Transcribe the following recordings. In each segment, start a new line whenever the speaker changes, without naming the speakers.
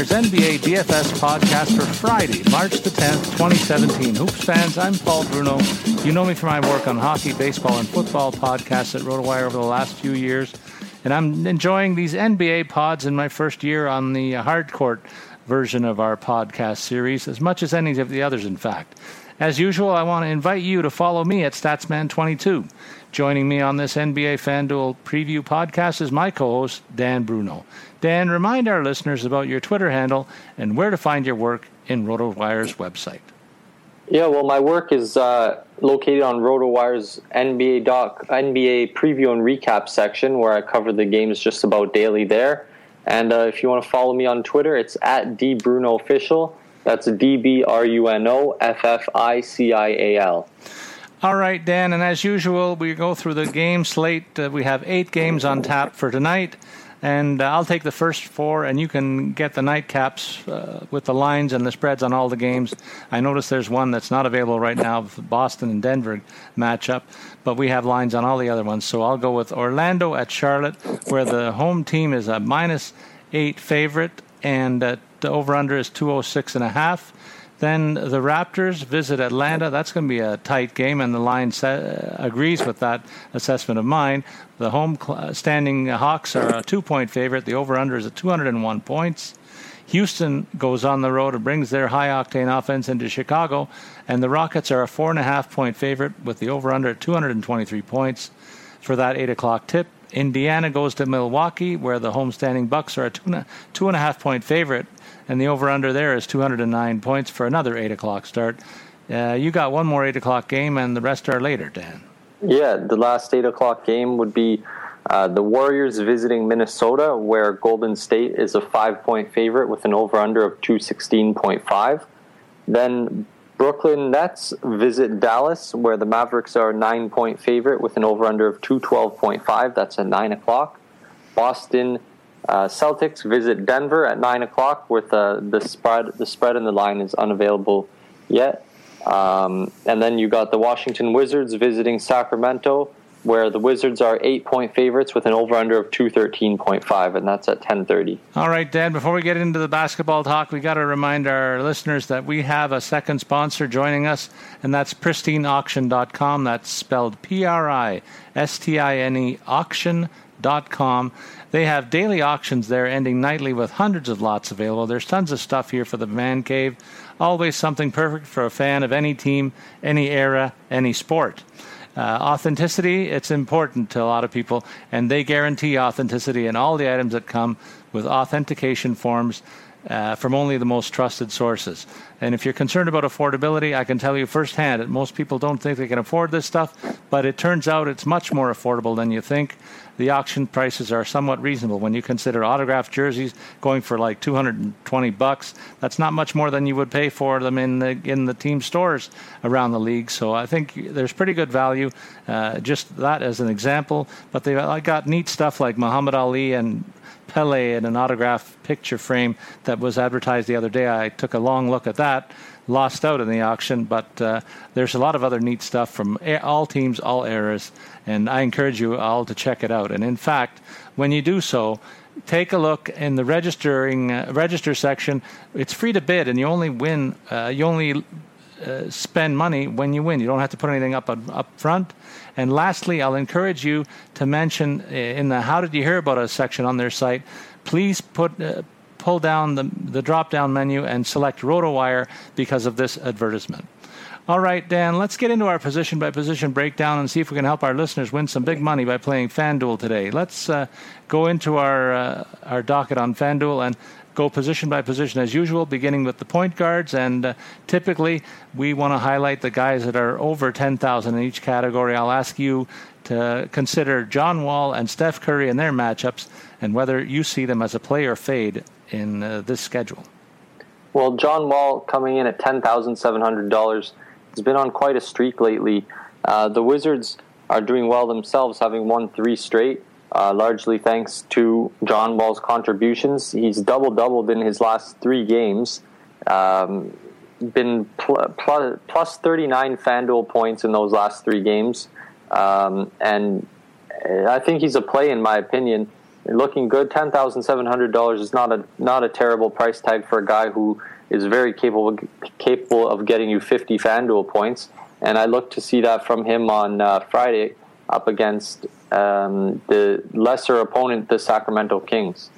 RotoWire's NBA DFS podcast for Friday, March the 10th, 2017. Hoops fans, I'm Paul Bruno. You know me from my work on hockey, baseball, and football podcasts at RotoWire over the last few years, and I'm enjoying these NBA pods in my first year on the uh, hardcourt version of our podcast series, as much as any of the others, in fact. As usual, I want to invite you to follow me at Statsman22. Joining me on this NBA FanDuel preview podcast is my co host, Dan Bruno. Dan, remind our listeners about your Twitter handle and where to find your work in RotoWire's website.
Yeah, well, my work is uh, located on RotoWire's NBA doc, NBA preview and recap section, where I cover the games just about daily there. And uh, if you want to follow me on Twitter, it's at dbrunofficial. That's D B R U N O F F I C I A L.
All right, Dan, and as usual, we go through the game slate. Uh, we have eight games on tap for tonight, and uh, I'll take the first four, and you can get the nightcaps uh, with the lines and the spreads on all the games. I notice there's one that's not available right now, the Boston and Denver matchup, but we have lines on all the other ones. So I'll go with Orlando at Charlotte, where the home team is a minus eight favorite, and uh, the over/under is 206 and a half. Then the Raptors visit Atlanta. That's going to be a tight game, and the line sa- uh, agrees with that assessment of mine. The home cl- standing Hawks are a two point favorite. The over under is at 201 points. Houston goes on the road and brings their high octane offense into Chicago, and the Rockets are a four and a half point favorite with the over under at 223 points for that 8 o'clock tip. Indiana goes to Milwaukee, where the homestanding Bucks are a two and a, two and a half point favorite, and the over under there is 209 points for another 8 o'clock start. Uh, you got one more 8 o'clock game, and the rest are later, Dan.
Yeah, the last 8 o'clock game would be uh, the Warriors visiting Minnesota, where Golden State is a five point favorite with an over under of 216.5. Then Brooklyn Nets visit Dallas, where the Mavericks are a nine point favorite with an over under of 212.5. That's at 9 o'clock. Boston uh, Celtics visit Denver at 9 o'clock, with uh, the, spread, the spread and the line is unavailable yet. Um, and then you got the Washington Wizards visiting Sacramento, where the Wizards are eight point favorites with an over under of 213.5, and that's at 1030.
All right, Dan, before we get into the basketball talk, we got to remind our listeners that we have a second sponsor joining us, and that's pristineauction.com. That's spelled P R I S T I N E auction.com. They have daily auctions there, ending nightly with hundreds of lots available. There's tons of stuff here for the man cave. Always something perfect for a fan of any team, any era, any sport. Uh, authenticity, it's important to a lot of people, and they guarantee authenticity in all the items that come with authentication forms uh, from only the most trusted sources. And if you're concerned about affordability, I can tell you firsthand that most people don't think they can afford this stuff, but it turns out it's much more affordable than you think. The auction prices are somewhat reasonable when you consider autographed jerseys going for like 220 bucks. That's not much more than you would pay for them in the in the team stores around the league. So I think there's pretty good value. Uh, just that as an example, but they I got neat stuff like Muhammad Ali and Pele in an autograph picture frame that was advertised the other day. I took a long look at that, lost out in the auction, but uh, there's a lot of other neat stuff from all teams, all eras, and I encourage you all to check it out. And in fact, when you do so, take a look in the registering uh, register section. It's free to bid, and you only win. Uh, you only uh, spend money when you win. You don't have to put anything up up front. And lastly, I'll encourage you to mention uh, in the "How did you hear about us?" section on their site. Please put. Uh, pull down the, the drop down menu and select RotoWire because of this advertisement. All right, Dan, let's get into our position by position breakdown and see if we can help our listeners win some big money by playing FanDuel today. Let's uh, go into our, uh, our docket on FanDuel and go position by position as usual, beginning with the point guards. And uh, typically, we want to highlight the guys that are over 10,000 in each category. I'll ask you to consider John Wall and Steph Curry in their matchups and whether you see them as a play or fade in uh, this schedule.
Well, John Wall coming in at $10,700 has been on quite a streak lately. Uh, the Wizards are doing well themselves, having won three straight uh, largely thanks to John Wall's contributions. He's double doubled in his last three games. Um, been pl- pl- plus 39 FanDuel points in those last three games. Um, and I think he's a play, in my opinion. Looking good, ten thousand seven hundred dollars is not a not a terrible price tag for a guy who is very capable capable of getting you fifty FanDuel points. And I look to see that from him on uh, Friday up against um, the lesser opponent, the Sacramento Kings.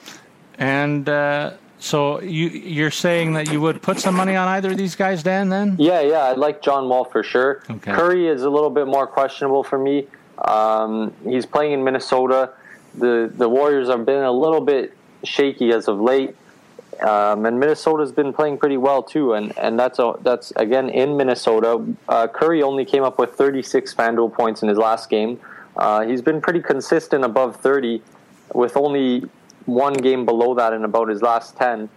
And uh, so you you're saying that you would put some money on either of these guys, Dan? Then?
Yeah, yeah, I like John Wall for sure. Okay. Curry is a little bit more questionable for me. Um, he's playing in Minnesota. The the Warriors have been a little bit shaky as of late. Um, and Minnesota's been playing pretty well too, and, and that's a, that's again in Minnesota. Uh, Curry only came up with 36 FanDuel points in his last game. Uh, he's been pretty consistent above 30, with only one game below that in about his last 10.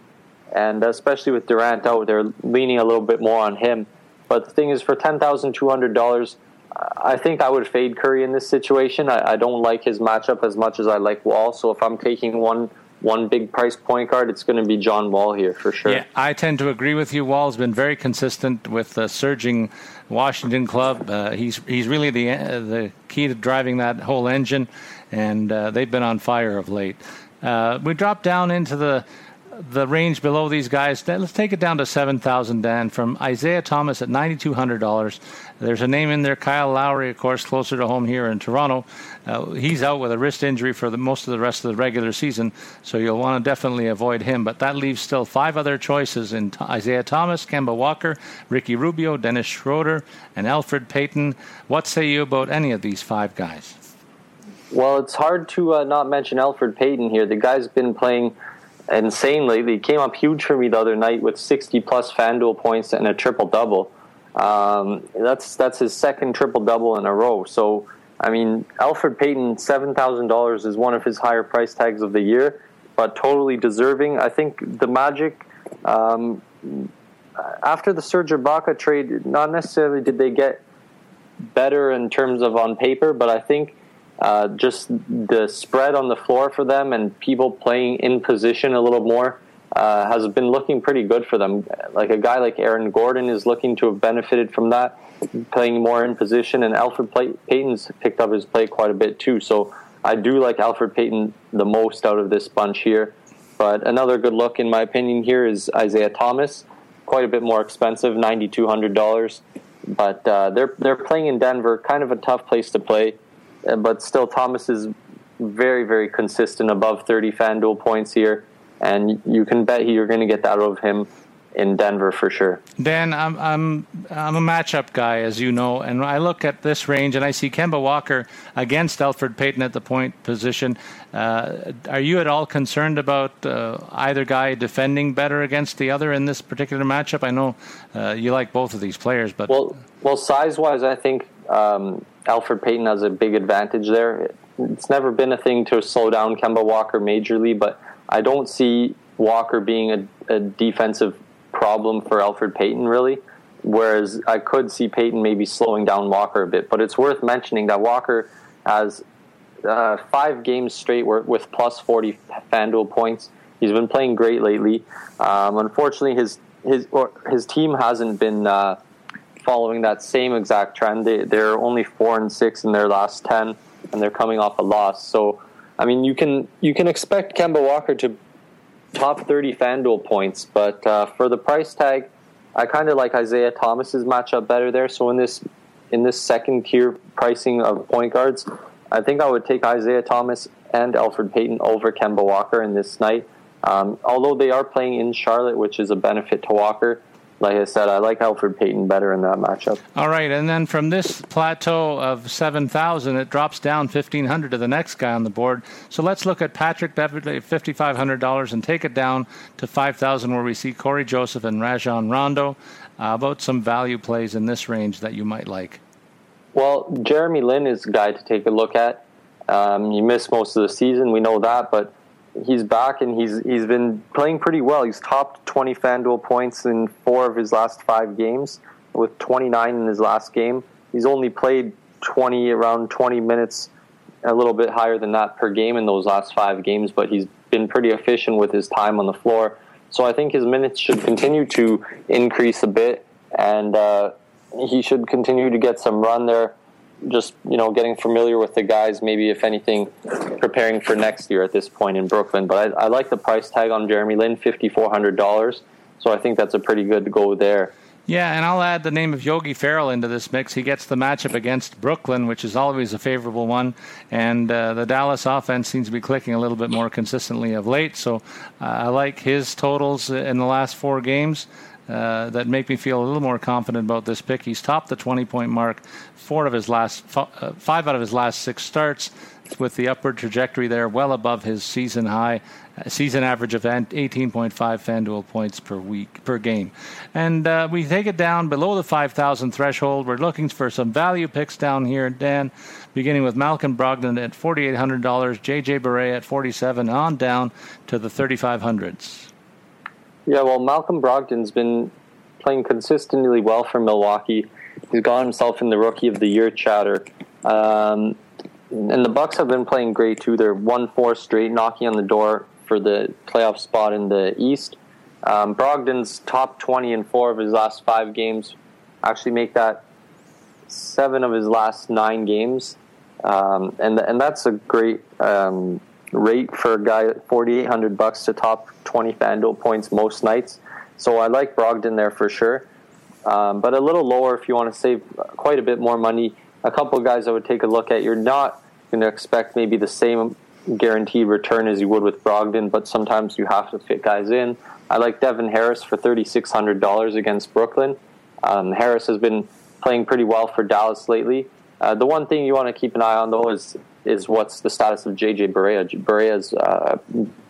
And especially with Durant out, they're leaning a little bit more on him. But the thing is, for ten thousand two hundred dollars, I think I would fade Curry in this situation. I, I don't like his matchup as much as I like Wall. So if I'm taking one one big price point guard, it's going to be John Wall here for sure.
Yeah, I tend to agree with you. Wall's been very consistent with the surging Washington club. Uh, he's he's really the uh, the key to driving that whole engine, and uh, they've been on fire of late. Uh, we drop down into the the range below these guys. Let's take it down to seven thousand. Dan from Isaiah Thomas at ninety two hundred dollars. There's a name in there, Kyle Lowry, of course, closer to home here in Toronto. Uh, he's out with a wrist injury for the, most of the rest of the regular season, so you'll want to definitely avoid him. But that leaves still five other choices in t- Isaiah Thomas, Kemba Walker, Ricky Rubio, Dennis Schroeder, and Elfrid Payton. What say you about any of these five guys?
Well, it's hard to uh, not mention Elfrid Payton here. The guy's been playing insanely. He came up huge for me the other night with 60 plus FanDuel points and a triple double. Um, that's that's his second triple double in a row. So I mean, Elfrid Payton, seven thousand dollars is one of his higher price tags of the year, but totally deserving. I think the Magic. Um, after the Serge Ibaka trade, not necessarily did they get better in terms of on paper, but I think uh, just the spread on the floor for them and people playing in position a little more uh, has been looking pretty good for them. Like a guy like Aaron Gordon is looking to have benefited from that, playing more in position, and Elfrid Payton's picked up his play quite a bit too. So I do like Elfrid Payton the most out of this bunch here. But another good look, in my opinion, here is Isaiah Thomas. Quite a bit more expensive, ninety two hundred dollars. But uh, they're they're playing in Denver, kind of a tough place to play. Uh, but still, Thomas is very very consistent, above thirty FanDuel points here, and you can bet you're going to get that out of him in Denver for sure.
Dan, I'm I'm I'm a matchup guy, as you know, and I look at this range and I see Kemba Walker against Elfrid Payton at the point position. Uh, are you at all concerned about uh, either guy defending better against the other in this particular matchup? I know uh, you like both of these players, but
well, well, size wise, I think um, Elfrid Payton has a big advantage there. It's never been a thing to slow down Kemba Walker majorly, but I don't see Walker being a, a defensive problem for Elfrid Payton, really. Whereas I could see Payton maybe slowing down Walker a bit. But it's worth mentioning that Walker has uh, five games straight with plus 40 FanDuel points. He's been playing great lately. Um, unfortunately, his his his team hasn't been uh, following that same exact trend. They, they're only four and six in their last ten, and they're coming off a loss. So, I mean, you can you can expect Kemba Walker to top 30 FanDuel points. But uh, for the price tag, I kind of like Isaiah Thomas's matchup better there. So in this in this second tier pricing of point guards, I think I would take Isaiah Thomas and Elfrid Payton over Kemba Walker in this night. Um, although they are playing in Charlotte, which is a benefit to Walker like I said, I like Elfrid Payton better in that matchup.
All right, and then from this plateau of 7,000, it drops down 1,500 to the next guy on the board. So let's look at Patrick Beverley, $5,500, and take it down to 5,000, where we see Cory Joseph and Rajon Rondo. Uh, about some value plays in this range that you might like.
Well, Jeremy Lin is a guy to take a look at. Um, you missed most of the season, we know that, but he's back and he's he's been playing pretty well. He's topped 20 FanDuel points in four of his last five games, with 29 in his last game. He's only played 20 around 20 minutes, a little bit higher than that per game in those last five games, but he's been pretty efficient with his time on the floor. So I think his minutes should continue to increase a bit, and uh, he should continue to get some run there just you know getting familiar with the guys. Maybe if anything, preparing for next year at this point in Brooklyn. But I, I like the price tag on Jeremy Lin, fifty four hundred dollars. So I think that's a pretty good go there.
Yeah, and I'll add the name of Yogi Ferrell into this mix. He gets the matchup against Brooklyn, which is always a favorable one, and uh, the Dallas offense seems to be clicking a little bit more consistently of late. So uh, I like his totals in the last four games uh, that make me feel a little more confident about this pick. He's topped the 20 point mark four of his last uh, five out of his last six starts with the upward trajectory there well above his season high uh, season average of 18.5 FanDuel points per week per game. And uh, we take it down below the 5,000 threshold. We're looking for some value picks down here, Dan, beginning with Malcolm Brogdon at $4,800, JJ Barea at 47 on down to the 3,500s.
Yeah, well, Malcolm Brogdon's been playing consistently well for Milwaukee. He's got himself in the Rookie of the Year chatter. Um, and the Bucks have been playing great too. They're one four straight, knocking on the door for the playoff spot in the East. Um, Brogdon's top twenty in four of his last five games. Actually, make that seven of his last nine games, um, and and that's a great um, rate for a guy at 4800 bucks to top 20 FanDuel points most nights. So I like Brogdon there for sure. Um, but a little lower if you want to save quite a bit more money. A couple guys I would take a look at. You're not going to expect maybe the same guaranteed return as you would with Brogdon, but sometimes you have to fit guys in. I like Devin Harris for $3,600 against Brooklyn. Um, Harris has been playing pretty well for Dallas lately. Uh, the one thing you want to keep an eye on, though, is is what's the status of JJ Barea. Barea is uh,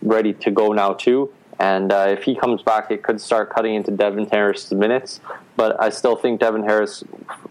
ready to go now too, and uh, if he comes back, it could start cutting into Devin Harris's minutes. But I still think Devin Harris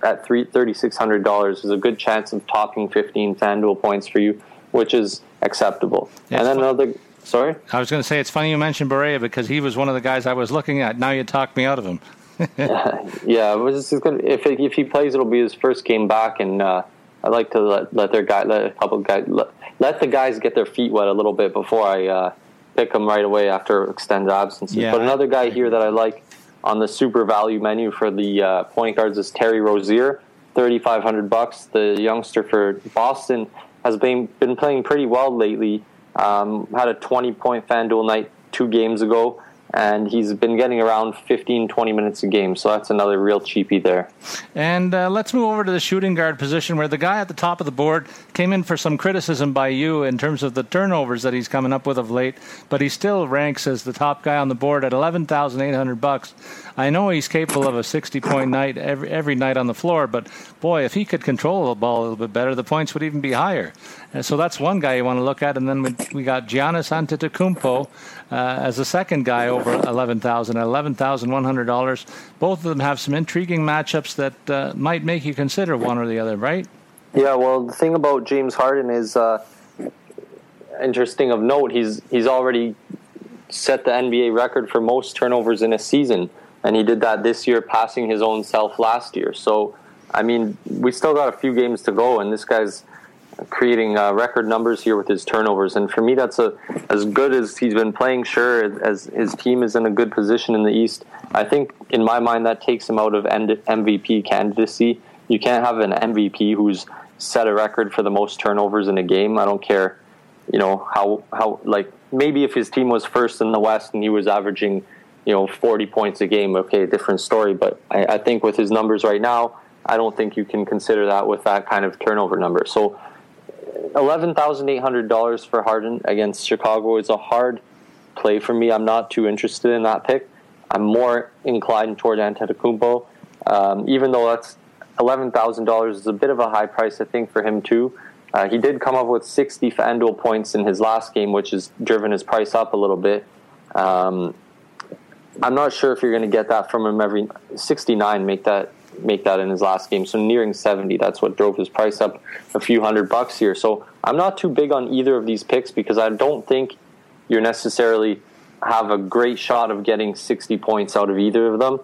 at three thirty six hundred dollars is a good chance of topping fifteen FanDuel points for you, which is acceptable.
Yeah,
and then
fun.
another. Sorry,
I was going to say it's funny you mentioned Barea because he was one of the guys I was looking at. Now you talked me out of him.
yeah, gonna, if if he plays, it'll be his first game back, and uh, I like to let, let their guy let a couple guys let, let the guys get their feet wet a little bit before I uh, pick them right away after extended absences.
Yeah,
but another guy here that I like on the super value menu for the uh, point guards is Terry Rozier, thirty five hundred bucks. The youngster for Boston has been been playing pretty well lately. Um, had a twenty point FanDuel night two games ago and he's been getting around 15, 20 minutes a game. So that's another real cheapie there.
And uh, let's move over to the shooting guard position, where the guy at the top of the board came in for some criticism by you in terms of the turnovers that he's coming up with of late, but he still ranks as the top guy on the board at 11,800 bucks. I know he's capable of a 60 point night every, every night on the floor, but boy, if he could control the ball a little bit better, the points would even be higher. And so that's one guy you want to look at. And then we, we got Giannis Antetokounmpo uh, as the second guy over 11,000 $11,100. Both of them have some intriguing matchups that uh, might make you consider one or the other, right?
Yeah, well, the thing about James Harden is uh, interesting of note. He's he's already set the NBA record for most turnovers in a season and he did that this year, passing his own self last year. So, I mean, we still got a few games to go, and this guy's creating uh, record numbers here with his turnovers. And for me, that's a as good as he's been playing. Sure, as his team is in a good position in the East, I think in my mind that takes him out of MVP candidacy. You can't have an MVP who's set a record for the most turnovers in a game. I don't care, you know how how like maybe if his team was first in the West and he was averaging you know 40 points a game okay different story but I, I, think with his numbers right now i don't think you can consider that with that kind of turnover number. So $11800 for harden against chicago is a hard play for me. I'm not too interested in that pick. I'm more inclined toward antetokounmpo. Um, even though that's $11000 is a bit of a high price i think for him too. Uh, he did come up with 60 FanDuel points in his last game, which has driven his price up a little bit. Um, I'm not sure if you're going to get that from him every 69. Make that make that in his last game. So nearing 70. That's what drove his price up a few hundred bucks here. So I'm not too big on either of these picks because I don't think you're necessarily have a great shot of getting 60 points out of either of them.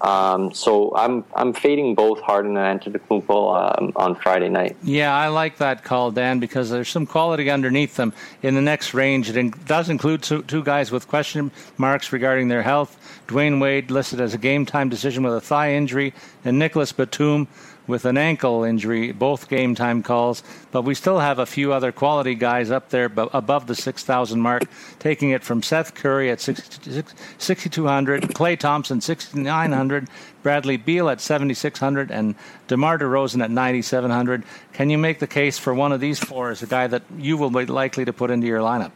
Um, so I'm I'm fading both Harden and Antetokounmpo um, on Friday night.
Yeah, I like that call, Dan, because there's some quality underneath them in the next range. It in, does include two, two, guys with question marks regarding their health. Dwyane Wade listed as a game time decision with a thigh injury, and Nicolas Batum with an ankle injury, both game time calls. But we still have a few other quality guys up there above the 6,000 mark, taking it from Seth Curry at 6,200, Klay Thompson 6,900, Bradley Beal at 7,600, and DeMar DeRozan at 9,700. Can you make the case for one of these four as a guy that you will be likely to put into your lineup?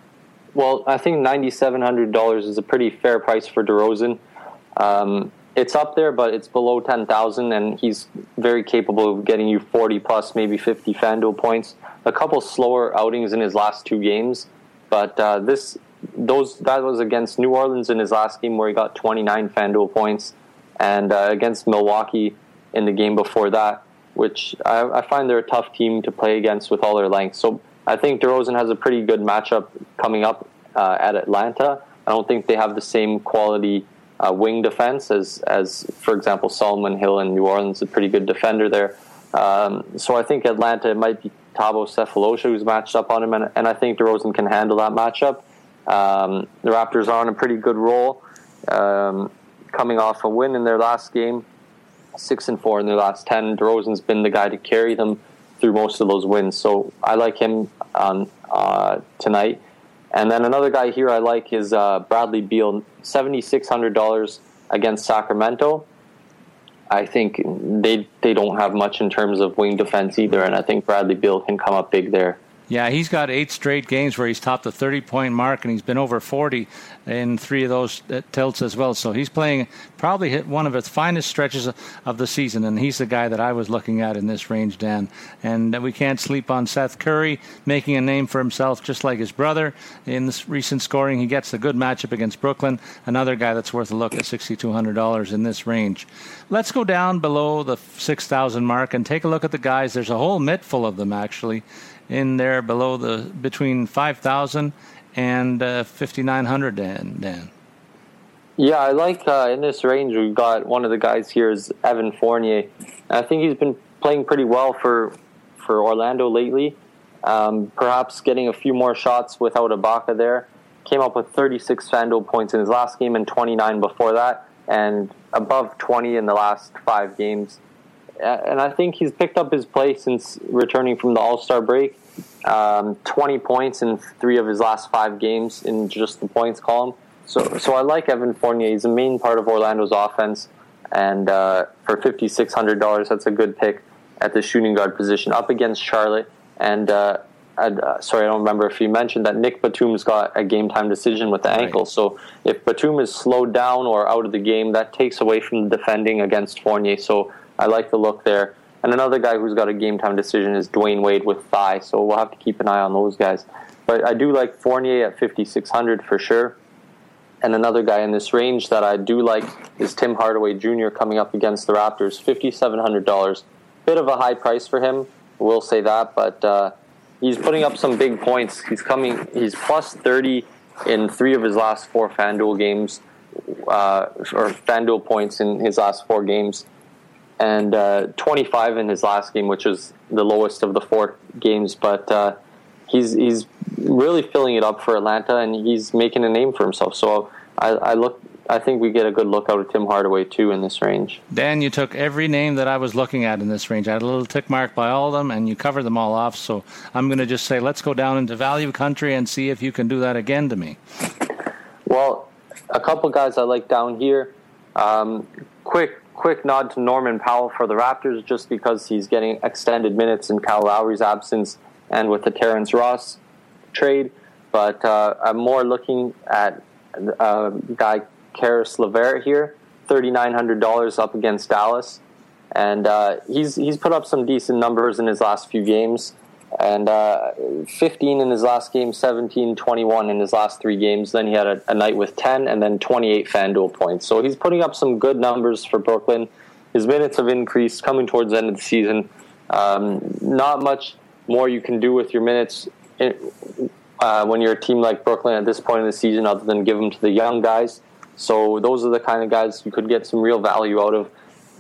Well, I think $9,700 is a pretty fair price for DeRozan. Um, it's up there, but it's below 10,000, and he's very capable of getting you 40 plus, maybe 50 FanDuel points. A couple slower outings in his last two games, but uh, this those that was against New Orleans in his last game where he got 29 FanDuel points, and uh, against Milwaukee in the game before that, which I, I find they're a tough team to play against with all their length. So I think DeRozan has a pretty good matchup coming up uh, at Atlanta. I don't think they have the same quality uh, wing defense as, as, for example, Solomon Hill in New Orleans, a pretty good defender there. Um, so I think Atlanta might be Thabo Sefolosha who's matched up on him, and, and I think DeRozan can handle that matchup. Um, the Raptors are on a pretty good roll, um, coming off a win in their last game, six and four in their last ten. DeRozan's been the guy to carry them through most of those wins, so I like him on uh, tonight. And then another guy here I like is uh, Bradley Beal, seventy six hundred dollars against Sacramento. I think they they don't have much in terms of wing defense either, and I think Bradley Beal can come up big there.
Yeah, he's got eight straight games where he's topped the 30 point mark, and he's been over 40 in three of those uh, tilts as well. So he's playing probably hit one of his finest stretches of the season, and he's the guy that I was looking at in this range, Dan. And we can't sleep on Seth Curry making a name for himself just like his brother in this recent scoring. He gets a good matchup against Brooklyn, another guy that's worth a look at $6,200 in this range. Let's go down below the 6,000 mark and take a look at the guys. There's a whole mitt full of them, actually in there below the between 5,000 and uh, 5,900, Dan, Dan.
Yeah, I like uh, in this range. We've got one of the guys here is Evan Fournier. I think he's been playing pretty well for for Orlando lately. Um, perhaps getting a few more shots without Ibaka there. came up with 36 FanDuel points in his last game and 29 before that, and above 20 in the last five games. And I think he's picked up his play since returning from the All Star break. Um, 20 points in three of his last five games in just the points column. So, so I like Evan Fournier. He's a main part of Orlando's offense, and uh, for fifty six hundred dollars, that's a good pick at the shooting guard position up against Charlotte. And uh, uh, sorry, I don't remember if you mentioned that Nick Batum's got a game time decision with the right. ankle. So if Batum is slowed down or out of the game, that takes away from the defending against Fournier. So I like the look there. And another guy who's got a game time decision is Dwyane Wade with thigh. So we'll have to keep an eye on those guys. But I do like Fournier at 5,600 for sure. And another guy in this range that I do like is Tim Hardaway Jr. coming up against the Raptors, $5,700. Bit of a high price for him, we'll say that, but uh, he's putting up some big points. He's coming, he's plus 30 in three of his last four FanDuel games, uh, or FanDuel points in his last four games and uh, 25 in his last game, which was the lowest of the four games. But uh, he's he's really filling it up for Atlanta, and he's making a name for himself. So I, I look. I think we get a good look out of Tim Hardaway too in this range.
Dan, you took every name that I was looking at in this range. I had a little tick mark by all of them, and you covered them all off. So I'm going to just say, let's go down into value country and see if you can do that again to me.
Well, a couple guys I like down here. Um, quick quick nod to Norman Powell for the Raptors just because he's getting extended minutes in Kyle Lowry's absence and with the Terrence Ross trade. But uh, I'm more looking at uh, guy Caris LeVert here, $3,900 up against Dallas. And uh, he's, he's put up some decent numbers in his last few games and uh, 15 in his last game, 17, 21 in his last three games. Then he had a, a, night with 10 and then 28 FanDuel points. So he's putting up some good numbers for Brooklyn. His minutes have increased coming towards the end of the season. Um, not much more you can do with your minutes in, uh, when you're a team like Brooklyn at this point in the season other than give them to the young guys. So those are the kind of guys you could get some real value out of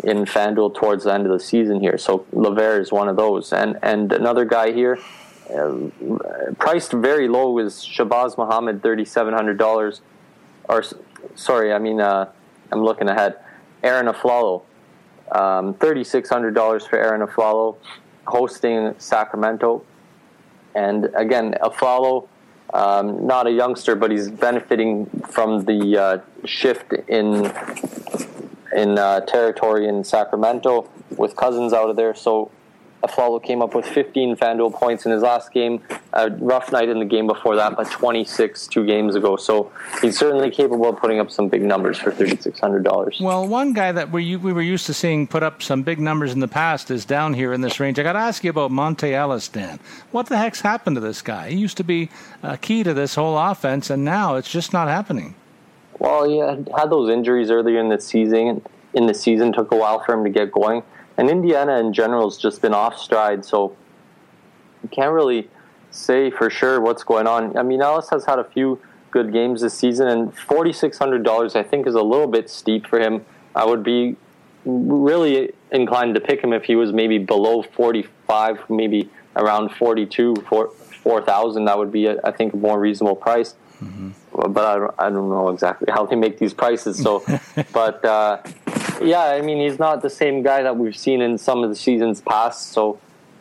in FanDuel towards the end of the season here. So LeVert is one of those, and and another guy here, uh, priced very low is Shabazz Muhammad, thirty seven hundred dollars, or sorry, I mean uh, I'm looking ahead. Arron Afflalo, um, thirty six hundred dollars for Arron Afflalo, hosting Sacramento, and again Afflalo. Um, not a youngster, but he's benefiting from the uh, shift in in uh, territory in Sacramento with Cousins out of there. So Afflalo came up with 15 FanDuel points in his last game. A rough night in the game before that, but 26 two games ago. So he's certainly capable of putting up some big numbers for $3,600.
Well, one guy that we, we were used to seeing put up some big numbers in the past is down here in this range. I got to ask you about Monta Ellis, Dan. What the heck's happened to this guy? He used to be a key to this whole offense, and now it's just not happening.
Well, he had those injuries earlier in the season. In the season, took a while for him to get going, and Indiana in general has just been off stride. So you can't really say for sure what's going on. I mean, Ellis has had a few good games this season, and forty six hundred dollars I think is a little bit steep for him. I would be really inclined to pick him if he was maybe below forty five, maybe around forty two, four four thousand. That would be, I think, a more reasonable price. Mm-hmm but I don't, I don't know exactly how they make these prices. So, but uh, yeah, I mean, he's not the same guy that we've seen in some of the seasons past. So,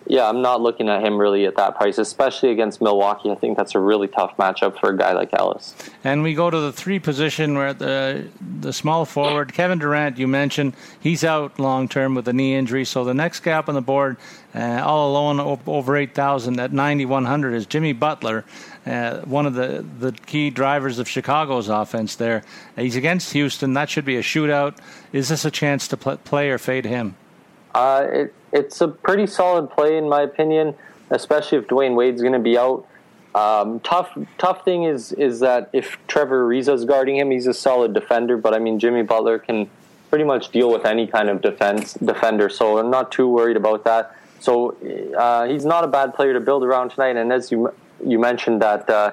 yeah, I'm not looking at him really at that price, especially against Milwaukee. I think that's a really tough matchup for a guy like Ellis.
And we go to the three position where the the small forward Kevin Durant. You mentioned he's out long term with a knee injury. So the next gap on the board, uh, all alone over eight thousand at ninety one hundred is Jimmy Butler uh, one of the, the key drivers of Chicago's offense there. He's against Houston. That should be a shootout. Is this a chance to pl- play or fade him?
Uh, it, it's a pretty solid play, in my opinion, especially if Dwyane Wade's going to be out. Um, tough, tough thing is is that if Trevor Ariza's guarding him, he's a solid defender. But I mean, Jimmy Butler can pretty much deal with any kind of defense defender, so I'm not too worried about that. So uh, he's not a bad player to build around tonight. And as you you mentioned that uh,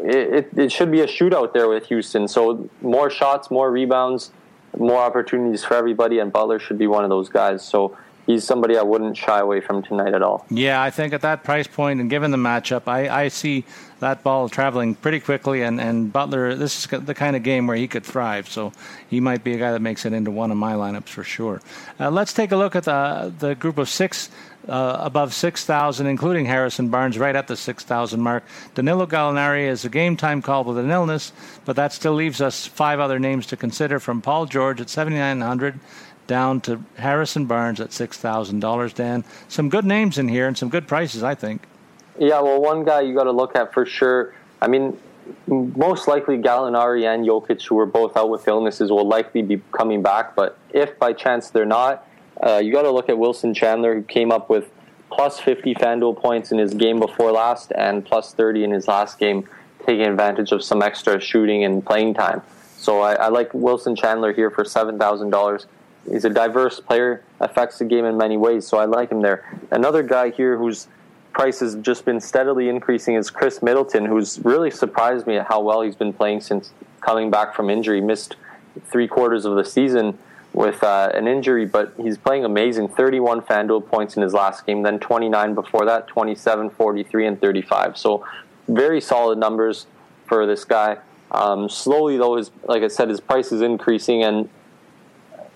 it, it should be a shootout there with Houston. So more shots, more rebounds, more opportunities for everybody, and Butler should be one of those guys. So he's somebody I wouldn't shy away from tonight at all.
Yeah, I think at that price point and given the matchup, I, I see that ball traveling pretty quickly. And, and Butler, this is the kind of game where he could thrive. So he might be a guy that makes it into one of my lineups for sure. Uh, let's take a look at the, the group of six uh, above 6,000, including Harrison Barnes, right at the 6,000 mark. Danilo Gallinari is a game time call with an illness, but that still leaves us five other names to consider from Paul George at 7,900 down to Harrison Barnes at $6,000, Dan. Some good names in here and some good prices, I think.
Yeah, well, one guy you got to look at for sure. I mean, most likely Gallinari and Jokic, who are both out with illnesses, will likely be coming back. But if by chance they're not, uh, you got to look at Wilson Chandler, who came up with plus 50 FanDuel points in his game before last and plus 30 in his last game, taking advantage of some extra shooting and playing time. So I, I like Wilson Chandler here for $7,000. He's a diverse player, affects the game in many ways, so I like him there. Another guy here whose price has just been steadily increasing is Khris Middleton, who's really surprised me at how well he's been playing since coming back from injury. Missed three quarters of the season with uh, an injury, but he's playing amazing. 31 FanDuel points in his last game, then 29 before that, 27, 43, and 35. So very solid numbers for this guy. Um, slowly, though, his like I said, his price is increasing, and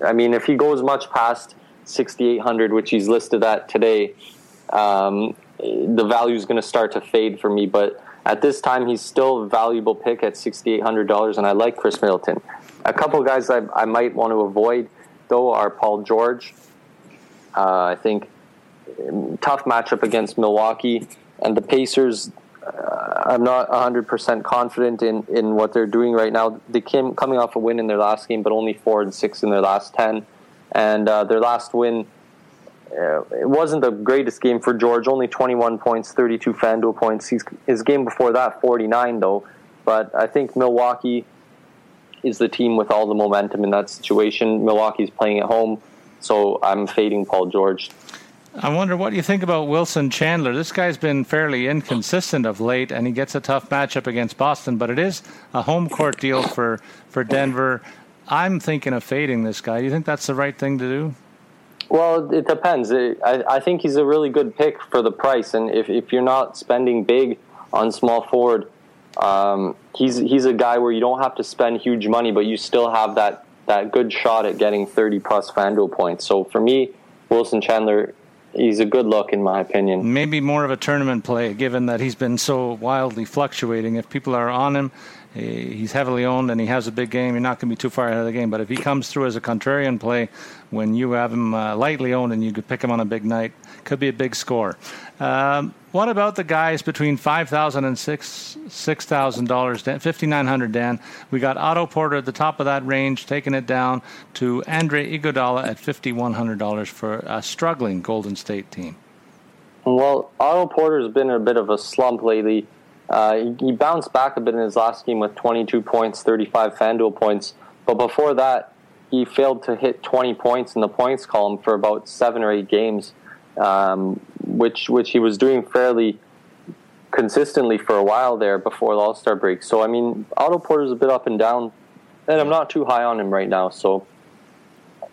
I mean, if he goes much past 6,800, which he's listed at today, um, the value is going to start to fade for me. But at this time, he's still a valuable pick at $6,800, and I like Khris Middleton. A couple guys I, I might want to avoid, though, are Paul George. Uh, I think um, tough matchup against Milwaukee and the Pacers. I'm not 100% confident in, in what they're doing right now. They came coming off a win in their last game, but only four and six in their last ten. And uh, their last win, uh, it wasn't the greatest game for George. Only 21 points, 32 FanDuel points. He's, his game before that, 49 though. But I think Milwaukee is the team with all the momentum in that situation. Milwaukee's playing at home, so I'm fading Paul George.
I wonder what you think about Wilson Chandler. This guy's been fairly inconsistent of late, and he gets a tough matchup against Boston, but it is a home court deal for, for Denver. I'm thinking of fading this guy. Do you think that's the right thing to do?
Well, it depends. I, I think he's a really good pick for the price, and if, if you're not spending big on small forward, um, he's he's a guy where you don't have to spend huge money, but you still have that that good shot at getting 30 plus FanDuel points. So for me, Wilson Chandler, he's a good look in my opinion.
Maybe more of a tournament play, given that he's been so wildly fluctuating. If people are on him, he's heavily owned and he has a big game. You're not going to be too far ahead of the game. But if he comes through as a contrarian play when you have him uh, lightly owned and you could pick him on a big night, could be a big score. Um, what about the guys between five thousand and six six thousand dollars, fifty nine hundred? Dan, we got Otto Porter at the top of that range, taking it down to Andre Iguodala at fifty one hundred dollars for a struggling Golden State team.
Well, Otto Porter's been in a bit of a slump lately. Uh, he, bounced back a bit in his last game with 22 points, 35 FanDuel points. But before that, he failed to hit 20 points in the points column for about seven or eight games, um, which which he was doing fairly consistently for a while there before the All Star break. So I mean, Otto Porter's a bit up and down, and I'm not too high on him right now. So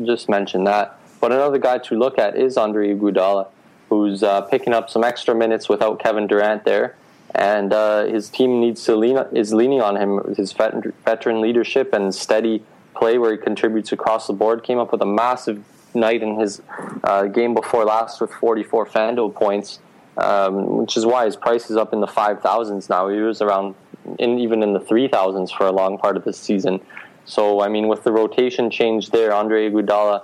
just mention that. But another guy to look at is Andre Iguodala, who's uh, picking up some extra minutes without Kevin Durant there and uh, his team needs to lean is leaning on him. His veteran leadership and steady play, where he contributes across the board, came up with a massive night in his uh, game before last with 44 FanDuel points, um, which is why his price is up in the 5,000s now. He was around in, even in the 3,000s for a long part of this season. So, I mean, with the rotation change there, Andre Iguodala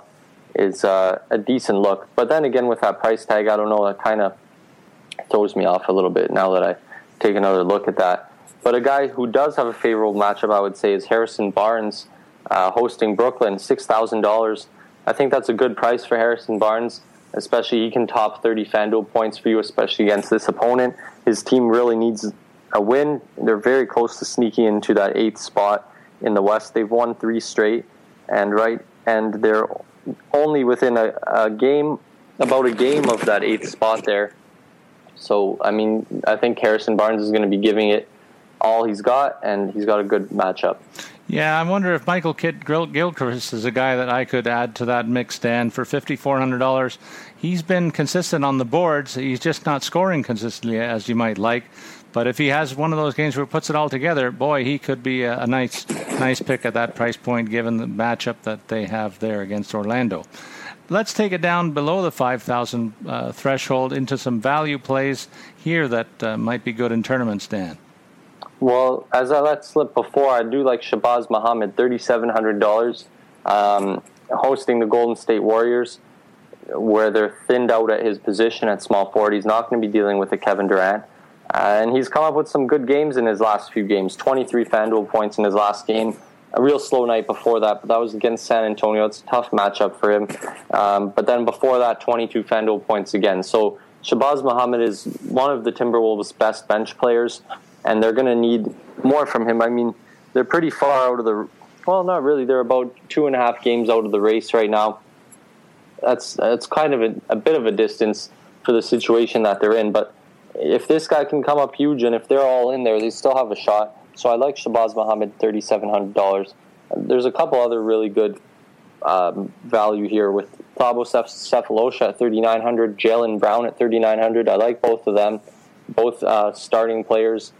is uh, a decent look. But then again, with that price tag, I don't know, that kind of throws me off a little bit now that I take another look at that. But a guy who does have a favorable matchup, I would say, is Harrison Barnes uh, hosting Brooklyn, six thousand dollars. I think that's a good price for Harrison Barnes, especially he can top thirty FanDuel points for you, especially against this opponent. His team really needs a win. They're very close to sneaking into that eighth spot in the West. They've won three straight, and right, and they're only within a, a game, about a game of that eighth spot there. So, I mean, I think Harrison Barnes is going to be giving it all he's got, and he's got a good matchup.
Yeah, I wonder if Michael Kidd Gilchrist is a guy that I could add to that mix, Dan, for $5,400. He's been consistent on the boards. He's just not scoring consistently as you might like. But if he has one of those games where he puts it all together, boy, he could be a, a nice, nice pick at that price point given the matchup that they have there against Orlando. Let's take it down below the 5,000 uh, threshold into some value plays here that uh, might be good in tournaments, Dan.
Well, as I let slip before, I do like Shabazz Muhammad, $3,700, um, hosting the Golden State Warriors, where they're thinned out at his position at small forward. He's not going to be dealing with a Kevin Durant. Uh, and he's come up with some good games in his last few games 23 FanDuel points in his last game. A real slow night before that, but that was against San Antonio. It's a tough matchup for him. Um, but then before that, 22 FanDuel points again. So Shabazz Muhammad is one of the Timberwolves' best bench players and they're going to need more from him. I mean, they're pretty far out of the well, not really. They're about two and a half games out of the race right now. That's that's kind of a, a bit of a distance for the situation that they're in. But if this guy can come up huge, and if they're all in there, they still have a shot. So I like Shabazz Muhammad, thirty seven hundred dollars. There's a couple other really good um, value here with Thabo Sefolosha at 3,900, Jaylen Brown at thirty nine hundred. I like both of them, both uh, starting players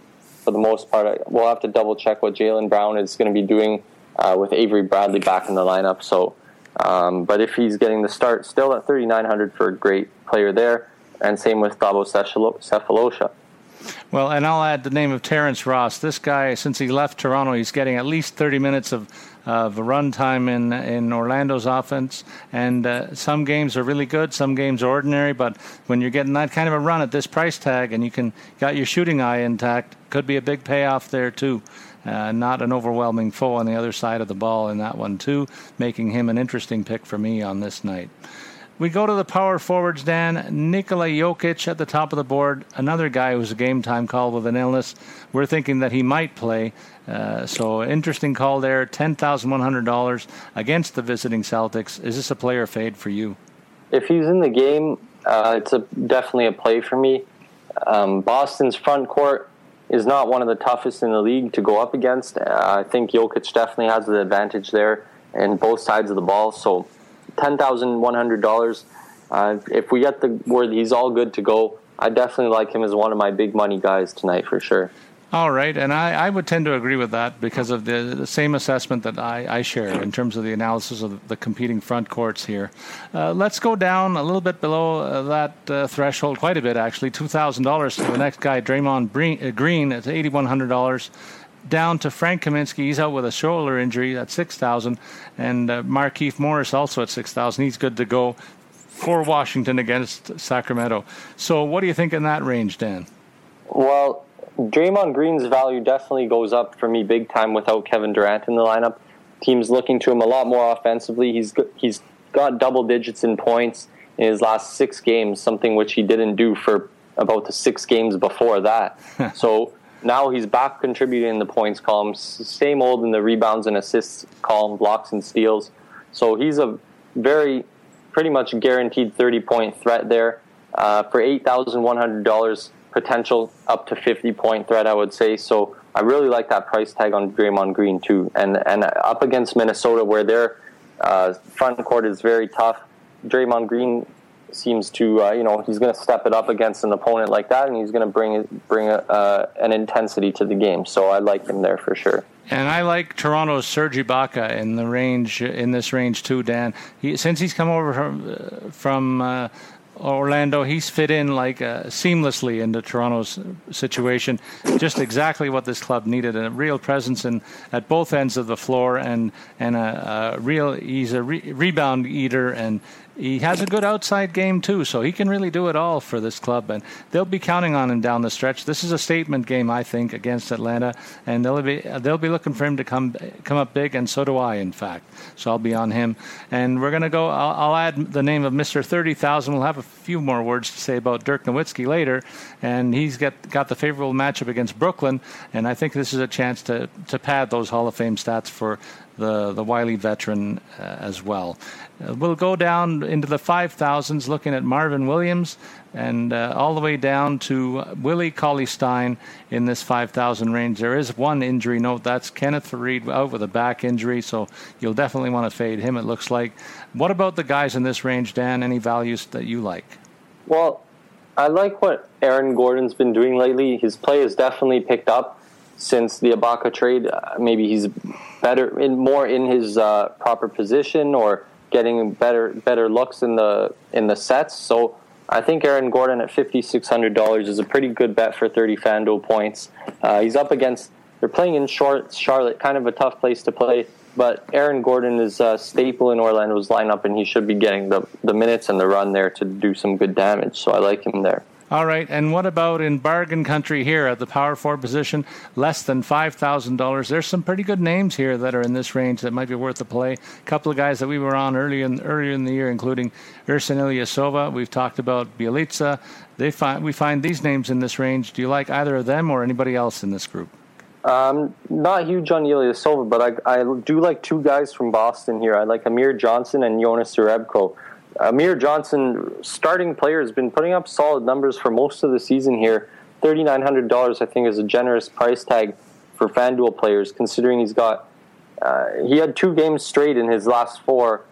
for the most part. We'll have to double check what Jaylen Brown is going to be doing uh, with Avery Bradley back in the lineup. So, um, but if he's getting the start, still at 3,900 for a great player there, and same with Thabo Sefolosha.
Well, and I'll add the name of Terrence Ross. This guy, since he left Toronto, he's getting at least 30 minutes of of a run time in in Orlando's offense. And uh, some games are really good, some games are ordinary. But when you're getting that kind of a run at this price tag, and you can got your shooting eye intact, could be a big payoff there too. Uh, not an overwhelming foe on the other side of the ball in that one too, making him an interesting pick for me on this night. We go to the power forwards, Dan. Nikola Jokic at the top of the board, another guy who's a game time call with an illness. We're thinking that he might play. Uh, so, interesting call there. $10,100 against the visiting Celtics. Is this a player fade for you?
If he's in the game, uh, it's a, definitely a play for me. Um, Boston's front court is not one of the toughest in the league to go up against. Uh, I think Jokic definitely has the advantage there in both sides of the ball. So, ten thousand one hundred dollars. Uh, if we get the word he's all good to go, I definitely like him as one of my big money guys tonight for sure.
All right, and I, I would tend to agree with that because of the, the same assessment that I, I share in terms of the analysis of the competing front courts here. Uh, let's go down a little bit below uh, that uh, threshold, quite a bit actually, $2,000 to the next guy, Draymond uh, Green, at $8,100 down to Frank Kaminsky. He's out with a shoulder injury at 6,000. And uh, Markieff Morris also at 6,000. He's good to go for Washington against Sacramento. So what do you think in that range, Dan?
Well, Draymond Green's value definitely goes up for me big time without Kevin Durant in the lineup. Teams looking to him a lot more offensively. He's he's got double digits in points in his last six games, something which he didn't do for about the six games before that. so now he's back contributing in the points column, same old in the rebounds and assists column, blocks and steals. So he's a very, pretty much guaranteed 30 point threat there. Uh, for $8,100 potential up to 50 point threat, I would say. So I really like that price tag on Draymond Green too. And, and up against Minnesota where their uh, front court is very tough, Draymond Green seems to uh, you know he's going to step it up against an opponent like that, and he's going to bring bring a, uh, an intensity to the game. So I like him there for sure.
And I like Toronto's Serge Ibaka in the range in this range too, Dan. He, since he's come over from uh, from uh, Orlando, he's fit in like uh, seamlessly into Toronto's situation. Just exactly what this club needed: a real presence in at both ends of the floor, and and a, a real he's a re- rebound eater and he has a good outside game too, so he can really do it all for this club, and they'll be counting on him down the stretch. This is a statement game, I think, against Atlanta, and they'll be they'll be looking for him to come come up big, and so do I, in fact. So I'll be on him, and we're gonna go. I'll, I'll add the name of Mister Thirty Thousand. We'll have a few more words to say about Dirk Nowitzki later, and he's got got the favorable matchup against Brooklyn, and I think this is a chance to to pad those Hall of Fame stats for the the wily veteran uh, as well. Uh, we'll go down into the 5,000s looking at Marvin Williams and uh, all the way down to Willie Cauley Stein in this 5,000 range. There is one injury note. That's Kenneth Faried out with a back injury, so you'll definitely want to fade him, it looks like. What about the guys in this range, Dan? Any values that you like?
Well, I like what Aaron Gordon's been doing lately. His play has definitely picked up since the Ibaka trade. Uh, maybe he's better in more in his uh, proper position or getting better better looks in the in the sets. So I think Aaron Gordon at fifty six hundred dollars is a pretty good bet for thirty Fanduel points. Uh, he's up against they're playing in short Charlotte, kind of a tough place to play. But Aaron Gordon is a staple in Orlando's lineup, and he should be getting the the minutes and the run there to do some good damage. So I like him there.
All right, and what about in bargain country here at the power forward position, less than five thousand dollars? There's some pretty good names here that are in this range that might be worth a play. A couple of guys that we were on earlier in earlier in the year, including Ersan Ilyasova. We've talked about Bjelica. They find we find these names in this range. Do you like either of them or anybody else in this group?
Um, not huge on Ilyasova, but I, I do like two guys from Boston here. I like Amir Johnson and Jonas Jerebko. Amir Johnson, starting player, has been putting up solid numbers for most of the season here. $3,900, I think, is a generous price tag for FanDuel players, considering he's got. Uh, he had two games straight in his last four,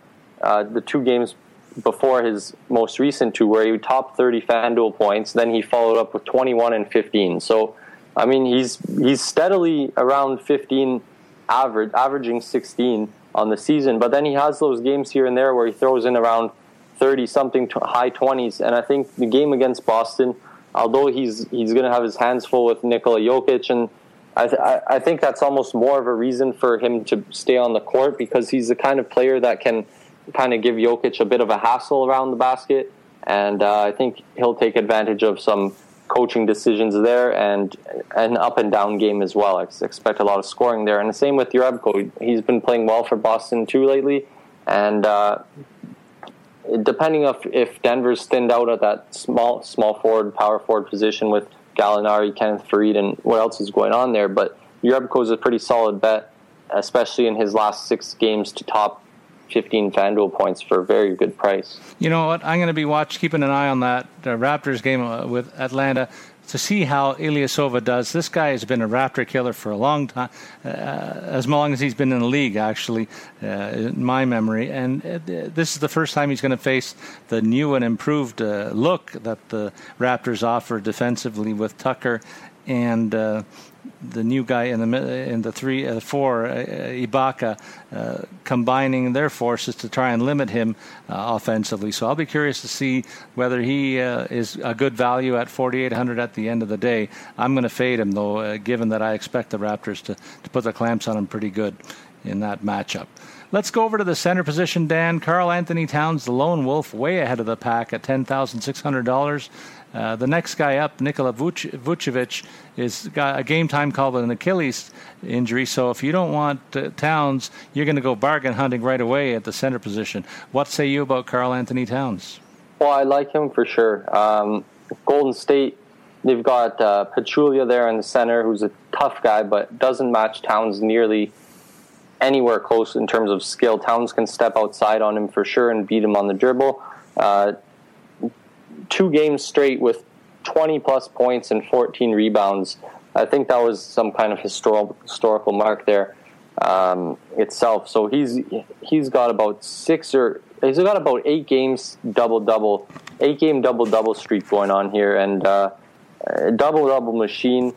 uh, the two games before his most recent two, where he topped 30 FanDuel points. Then he followed up with 21 and 15. So, I mean, he's he's steadily around 15 average, averaging 16 on the season. But then he has those games here and there where he throws in around 30 something high 20s. And I think the game against Boston, although he's he's going to have his hands full with Nikola Jokic, and I, th- I think that's almost more of a reason for him to stay on the court because he's the kind of player that can kind of give Jokic a bit of a hassle around the basket. And uh, I think he'll take advantage of some coaching decisions there and an up and down game as well. I expect a lot of scoring there. And the same with Jerebko. He's been playing well for Boston too lately. And uh, depending if if Denver's thinned out at that small small forward, power forward position with Gallinari, Kenneth Faried, and what else is going on there. But Jerebko is a pretty solid bet, especially in his last six games to top 15 FanDuel points for a very good price.
You know what? I'm going to be watch keeping an eye on that uh, Raptors game uh, with Atlanta to see how Ilyasova does. This guy has been a Raptor killer for a long time, uh, as long as he's been in the league, actually, uh, in my memory. And uh, this is the first time he's going to face the new and improved uh, look that the Raptors offer defensively with Tucker and uh, the new guy in the in the three uh, four uh, Ibaka uh, combining their forces to try and limit him uh, offensively. So I'll be curious to see whether he uh, is a good value at 4,800 at the end of the day. I'm going to fade him though, uh, given that I expect the Raptors to to put the clamps on him pretty good in that matchup. Let's go over to the center position, Dan. Karl-Anthony Towns, the lone wolf, way ahead of the pack at $10,600. Uh, the next guy up, Nikola Vucevic, is got a game time call with an Achilles injury. So if you don't want uh, Towns, you're going to go bargain hunting right away at the center position. What say you about Karl-Anthony Towns?
Well, I like him for sure. Um, Golden State, they've got uh, there in the center, who's a tough guy, but doesn't match Towns nearly anywhere close in terms of skill. Towns can step outside on him for sure and beat him on the dribble. Uh, two games straight with 20 plus points and 14 rebounds. I think that was some kind of historical historical mark there um, itself. So he's he's got about six or he's got about eight games double double, eight game double double streak going on here, and uh, double double machine.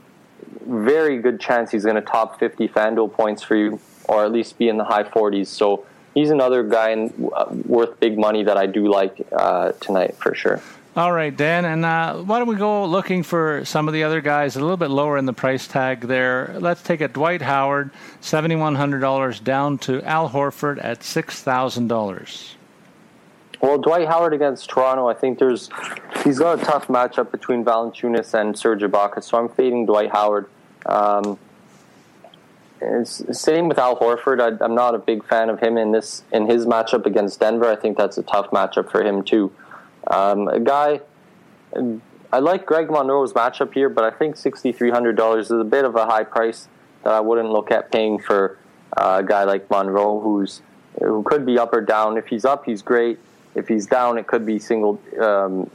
Very good chance he's going to top 50 Fanduel points for you, or at least be in the high 40s. So he's another guy in, uh, worth big money that I do like uh, tonight for sure.
All right, Dan, and uh, why don't we go looking for some of the other guys a little bit lower in the price tag there? Let's take a Dwight Howard, $7,100 down to Al Horford at $6,000.
Well, Dwight Howard against Toronto, I think there's he's got a tough matchup between Valanciunas and Serge Ibaka, so I'm fading Dwight Howard. Um, same with Al Horford. I, am not a big fan of him in this in his matchup against Denver. I think that's a tough matchup for him too. Um, a guy, I like Greg Monroe's matchup here, but I think $6,300 is a bit of a high price that I wouldn't look at paying for Uh, a guy like Monroe, who's who could be up or down. If he's up, he's great. If he's down, it could be single um,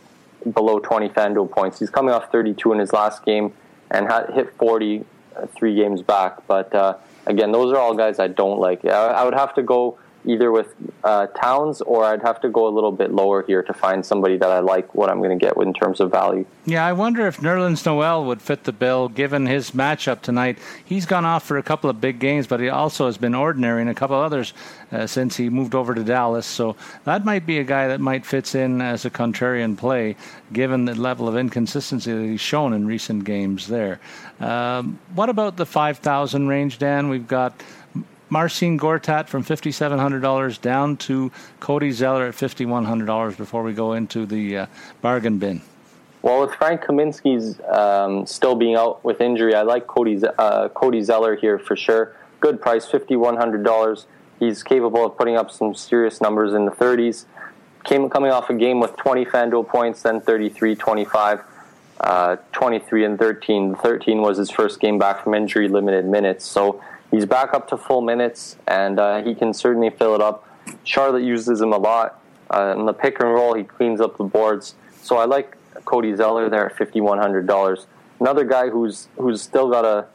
below 20 FanDuel points. He's coming off 32 in his last game and hit 40 uh, three games back. But uh, again, those are all guys I don't like. I would have to go either with uh, Towns or I'd have to go a little bit lower here to find somebody that I like what I'm going to get in terms of value.
Yeah, I wonder if Nerlens Noel would fit the bill given his matchup tonight. He's gone off for a couple of big games, but he also has been ordinary in a couple others uh, since he moved over to Dallas. So that might be a guy that might fits in as a contrarian play given the level of inconsistency that he's shown in recent games there. Um, what about the 5,000 range, Dan? We've got Marcin Gortat from $5,700 down to Cody Zeller at $5,100 before we go into the uh, bargain bin.
Well, with Frank Kaminsky's um, still being out with injury, I like Cody, uh, Cody Zeller here for sure. Good price, $5,100. He's capable of putting up some serious numbers in the 30s. Came coming off a game with 20 FanDuel points, then 33, 25, uh, 23, and 13. 13 was his first game back from injury, limited minutes. So he's back up to full minutes, and uh, he can certainly fill it up. Charlotte uses him a lot. Uh, in the pick and roll, he cleans up the boards. So I like Cody Zeller there at fifty one hundred dollars. Another guy who's who's still got a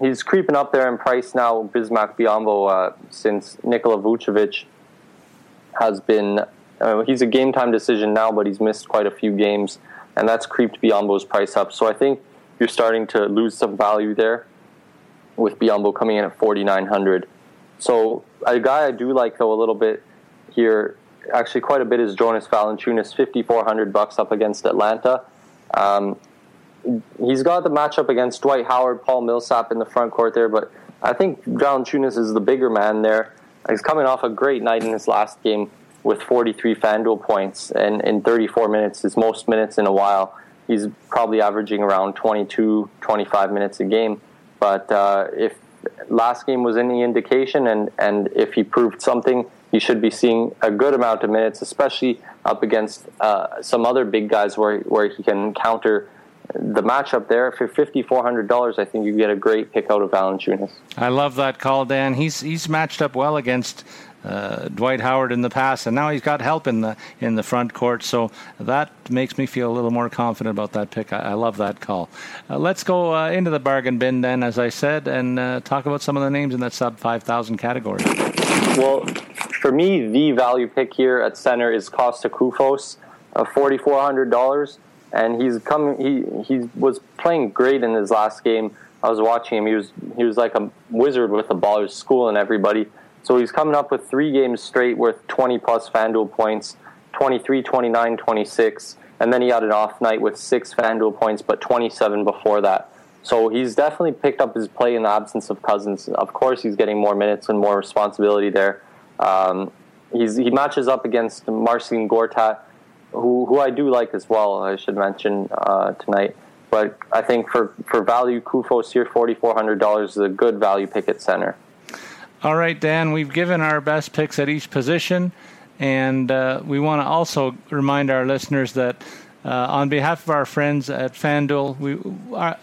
he's creeping up there in price now. Bismack Biyombo uh, since Nikola Vucevic has been uh, he's a game time decision now, but he's missed quite a few games, and that's creeped Biyombo's price up. So I think you're starting to lose some value there with Biyombo coming in at 4,900. So a guy I do like though a little bit here, actually quite a bit is Jonas Valanciunas, 5,400 bucks up against Atlanta. Um, he's got the matchup against Dwight Howard, Paul Millsap in the front court there, but I think Valanciunas is the bigger man there. He's coming off a great night in his last game with 43 FanDuel points and in 34 minutes, his most minutes in a while. He's probably averaging around 22, 25 minutes a game. But uh, if last game was any indication, and, and if he proved something, he should be seeing a good amount of minutes, especially up against uh, some other big guys where where he can counter the matchup there for fifty four hundred dollars. I think you get a great pick out of Valanciunas.
I love that call, Dan. He's he's matched up well against uh, Dwight Howard in the past, and now he's got help in the in the front court. So that makes me feel a little more confident about that pick. I, I love that call. Uh, let's go uh, into the bargain bin then, as I said, and uh, talk about some of the names in that sub five thousand category.
Well, for me, the value pick here at center is Kosta Koufos, of forty four hundred dollars, and he's coming. He he was playing great in his last game. I was watching him. He was he was like a wizard with the ball. He was schooling everybody. So he's coming up with three games straight worth 20 plus FanDuel points 23, 29, 26. And then he had an off night with six FanDuel points, but 27 before that. So he's definitely picked up his play in the absence of Cousins. Of course, he's getting more minutes and more responsibility there. Um, he matches up against Marcin Gortat, who, who I do like as well, I should mention uh, tonight. But I think for, for value, Koufos here, $4,400 is a good value pick at center.
All right, Dan, we've given our best picks at each position, and uh, we want to also remind our listeners that uh, on behalf of our friends at FanDuel, we. Our,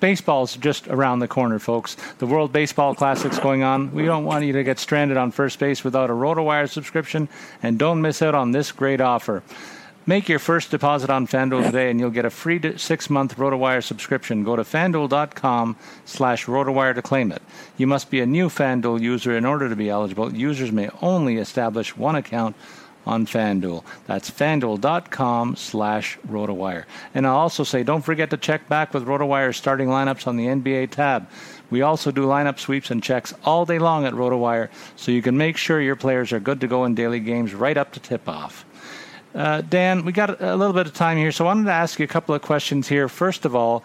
baseball's just around the corner, folks. The World Baseball Classic's going on. We don't want you to get stranded on first base without a RotoWire subscription, and don't miss out on this great offer. Make your first deposit on FanDuel today, and you'll get a free six-month RotoWire subscription. Go to FanDuel.com slash RotoWire to claim it. You must be a new FanDuel user in order to be eligible. Users may only establish one account on FanDuel. That's FanDuel.com slash RotoWire. And I'll also say, don't forget to check back with RotoWire's starting lineups on the NBA tab. We also do lineup sweeps and checks all day long at RotoWire, so you can make sure your players are good to go in daily games right up to tip-off. Uh, Dan, we got a little bit of time here, so I wanted to ask you a couple of questions here. First of all,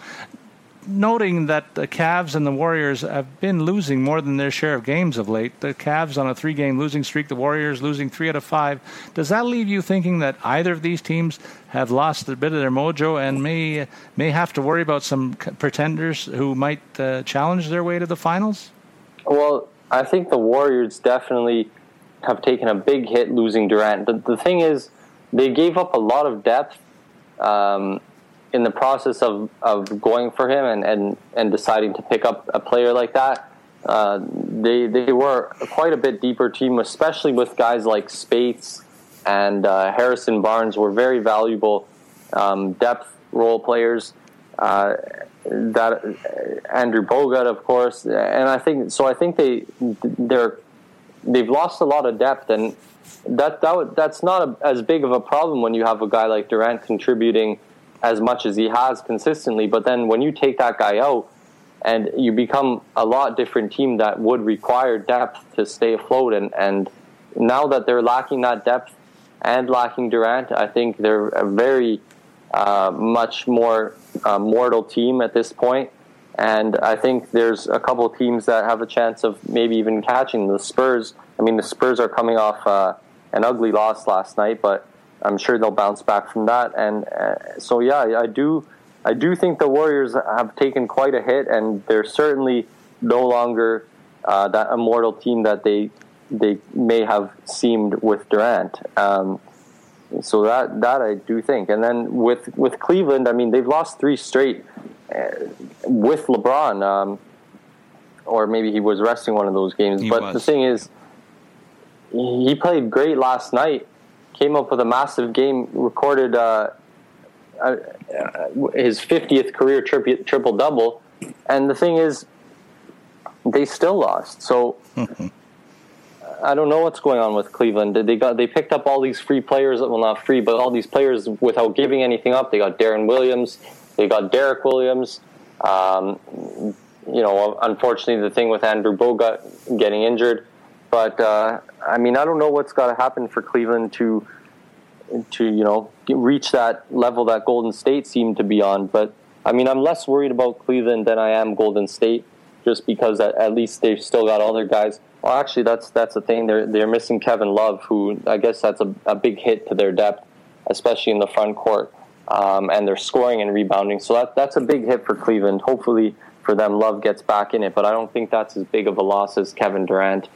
noting that the Cavs and the Warriors have been losing more than their share of games of late. The Cavs on a three-game losing streak, the Warriors losing three out of five. Does that leave you thinking that either of these teams have lost a bit of their mojo and may may have to worry about some pretenders who might uh, challenge their way to the finals?
Well, I think the Warriors definitely have taken a big hit losing Durant. The, the thing is they gave up a lot of depth um, in the process of, of going for him and, and, and deciding to pick up a player like that. Uh, they they were quite a bit deeper team, especially with guys like Speights and uh, Harrison Barnes were very valuable um, depth role players. Uh, that uh, Andrew Bogut, of course, and I think so. I think they they're they've lost a lot of depth, and that that that's not a, as big of a problem when you have a guy like Durant contributing as much as he has consistently. But then when you take that guy out, and you become a lot different team that would require depth to stay afloat, and and now that they're lacking that depth and lacking Durant, I think they're a very uh, much more uh, mortal team at this point. And I think there's a couple teams that have a chance of maybe even catching the Spurs. I mean, the Spurs are coming off uh, an ugly loss last night, but I'm sure they'll bounce back from that. And uh, so, yeah, I do, I do think the Warriors have taken quite a hit, and they're certainly no longer uh, that immortal team that they they may have seemed with Durant. Um, so that that I do think. And then with with Cleveland, I mean, they've lost three straight uh, with LeBron, um, or maybe he was resting one of those games. He but was. the thing is, he played great last night. Came up with a massive game, recorded uh, uh, his 50th career triple double, and the thing is, they still lost. So. I don't know what's going on with Cleveland. They got they picked up all these free players. Well, not free, but all these players without giving anything up. They got Deron Williams. They got Derrick Williams. Um, you know, unfortunately, the thing with Andrew Bogut getting injured. But uh, I mean, I don't know what's got to happen for Cleveland to to you know reach that level that Golden State seemed to be on. But I mean, I'm less worried about Cleveland than I am Golden State, just because at, at least they've still got all their guys well, actually, that's that's the thing. They're they're missing Kevin Love, who I guess that's a, a big hit to their depth, especially in the front court. Um, and they're scoring and rebounding, so that that's a big hit for Cleveland. Hopefully for them, Love gets back in it, but I don't think that's as big of a loss as Kevin Durant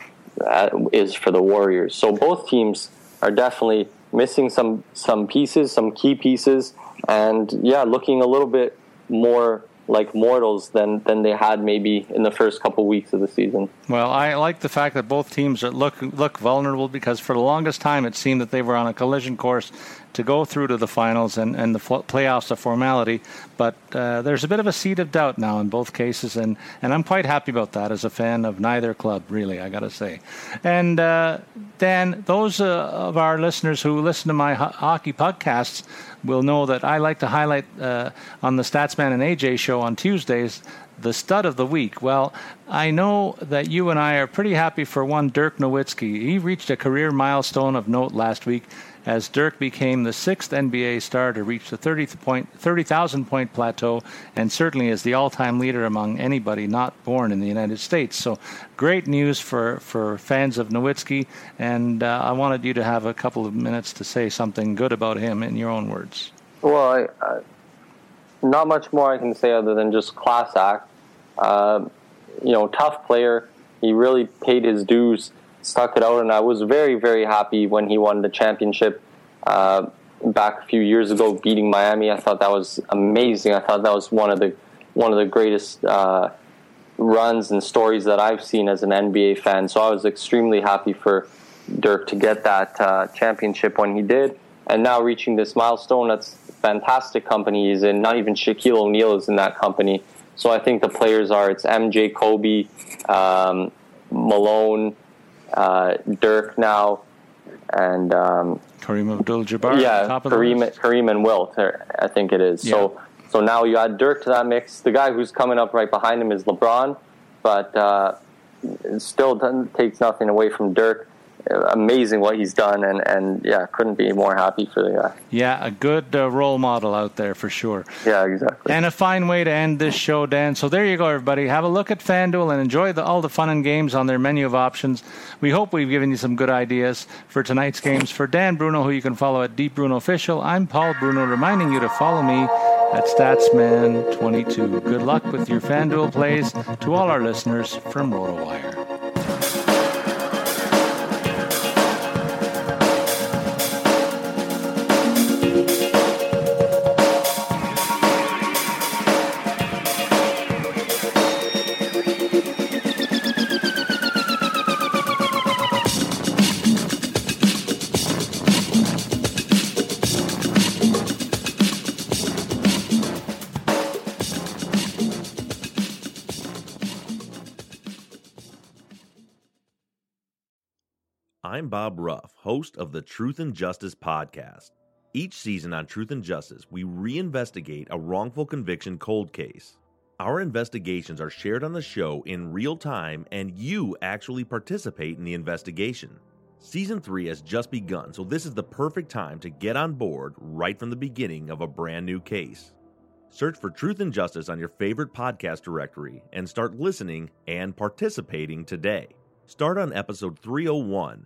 Uh, is for the Warriors. So both teams are definitely missing some some pieces, some key pieces, and yeah, looking a little bit more like mortals than than they had maybe in the first couple weeks of the season.
Well, I like the fact that both teams look look vulnerable because for the longest time it seemed that they were on a collision course to go through to the finals and, and the playoffs a formality. But uh, there's a bit of a seed of doubt now in both cases, and, and I'm quite happy about that as a fan of neither club, really, I got to say. And uh, Dan, those uh, of our listeners who listen to my ho- hockey podcasts will know that I like to highlight uh, on the Statsman and AJ show on Tuesdays the stud of the week. Well, I know that you and I are pretty happy for one Dirk Nowitzki. He reached a career milestone of note last week as Dirk became the sixth NBA star to reach the 30,000 point, 30, point plateau and certainly is the all time leader among anybody not born in the United States. So great news for, for fans of Nowitzki, and uh, I wanted you to have a couple of minutes to say something good about him in your own words.
Well, I, uh, not much more I can say other than just class act. Uh, you know, tough player. He really paid his dues stuck it out, and I was very, very happy when he won the championship uh, back a few years ago, beating Miami. I thought that was amazing. I thought that was one of the one of the greatest uh, runs and stories that I've seen as an NBA fan. So I was extremely happy for Dirk to get that uh, championship when he did, and now reaching this milestone. That's fantastic company he's in. Not even Shaquille O'Neal is in that company. So I think the players are it's MJ, Kobe, um, Malone uh, Dirk now, and um,
Kareem Abdul-Jabbar.
Yeah, Kareem, Kareem and Wilt. I think it is. Yeah. So so now you add Dirk to that mix. The guy who's coming up right behind him is LeBron, but uh, still takes nothing away from Dirk amazing what he's done, and, and yeah, couldn't be more happy for the guy.
Yeah, a good uh, role model out there for sure.
Yeah, exactly.
And a fine way to end this show, Dan. So there you go, everybody. Have a look at FanDuel and enjoy the, all the fun and games on their menu of options. We hope we've given you some good ideas for tonight's games. For Dan Bruno, who you can follow at dbrunofficial, I'm Paul Bruno, reminding you to follow me at Statsman22. Good luck with your FanDuel plays to all our listeners from RotoWire.
I'm Bob Ruff, host of the Truth and Justice podcast. Each season on Truth and Justice, we reinvestigate a wrongful conviction cold case. Our investigations are shared on the show in real time, and you actually participate in the investigation. Season 3 has just begun, so this is the perfect time to get on board right from the beginning of a brand new case. Search for Truth and Justice on your favorite podcast directory and start listening and participating today. Start on episode 301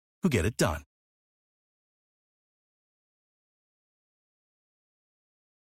who get it done.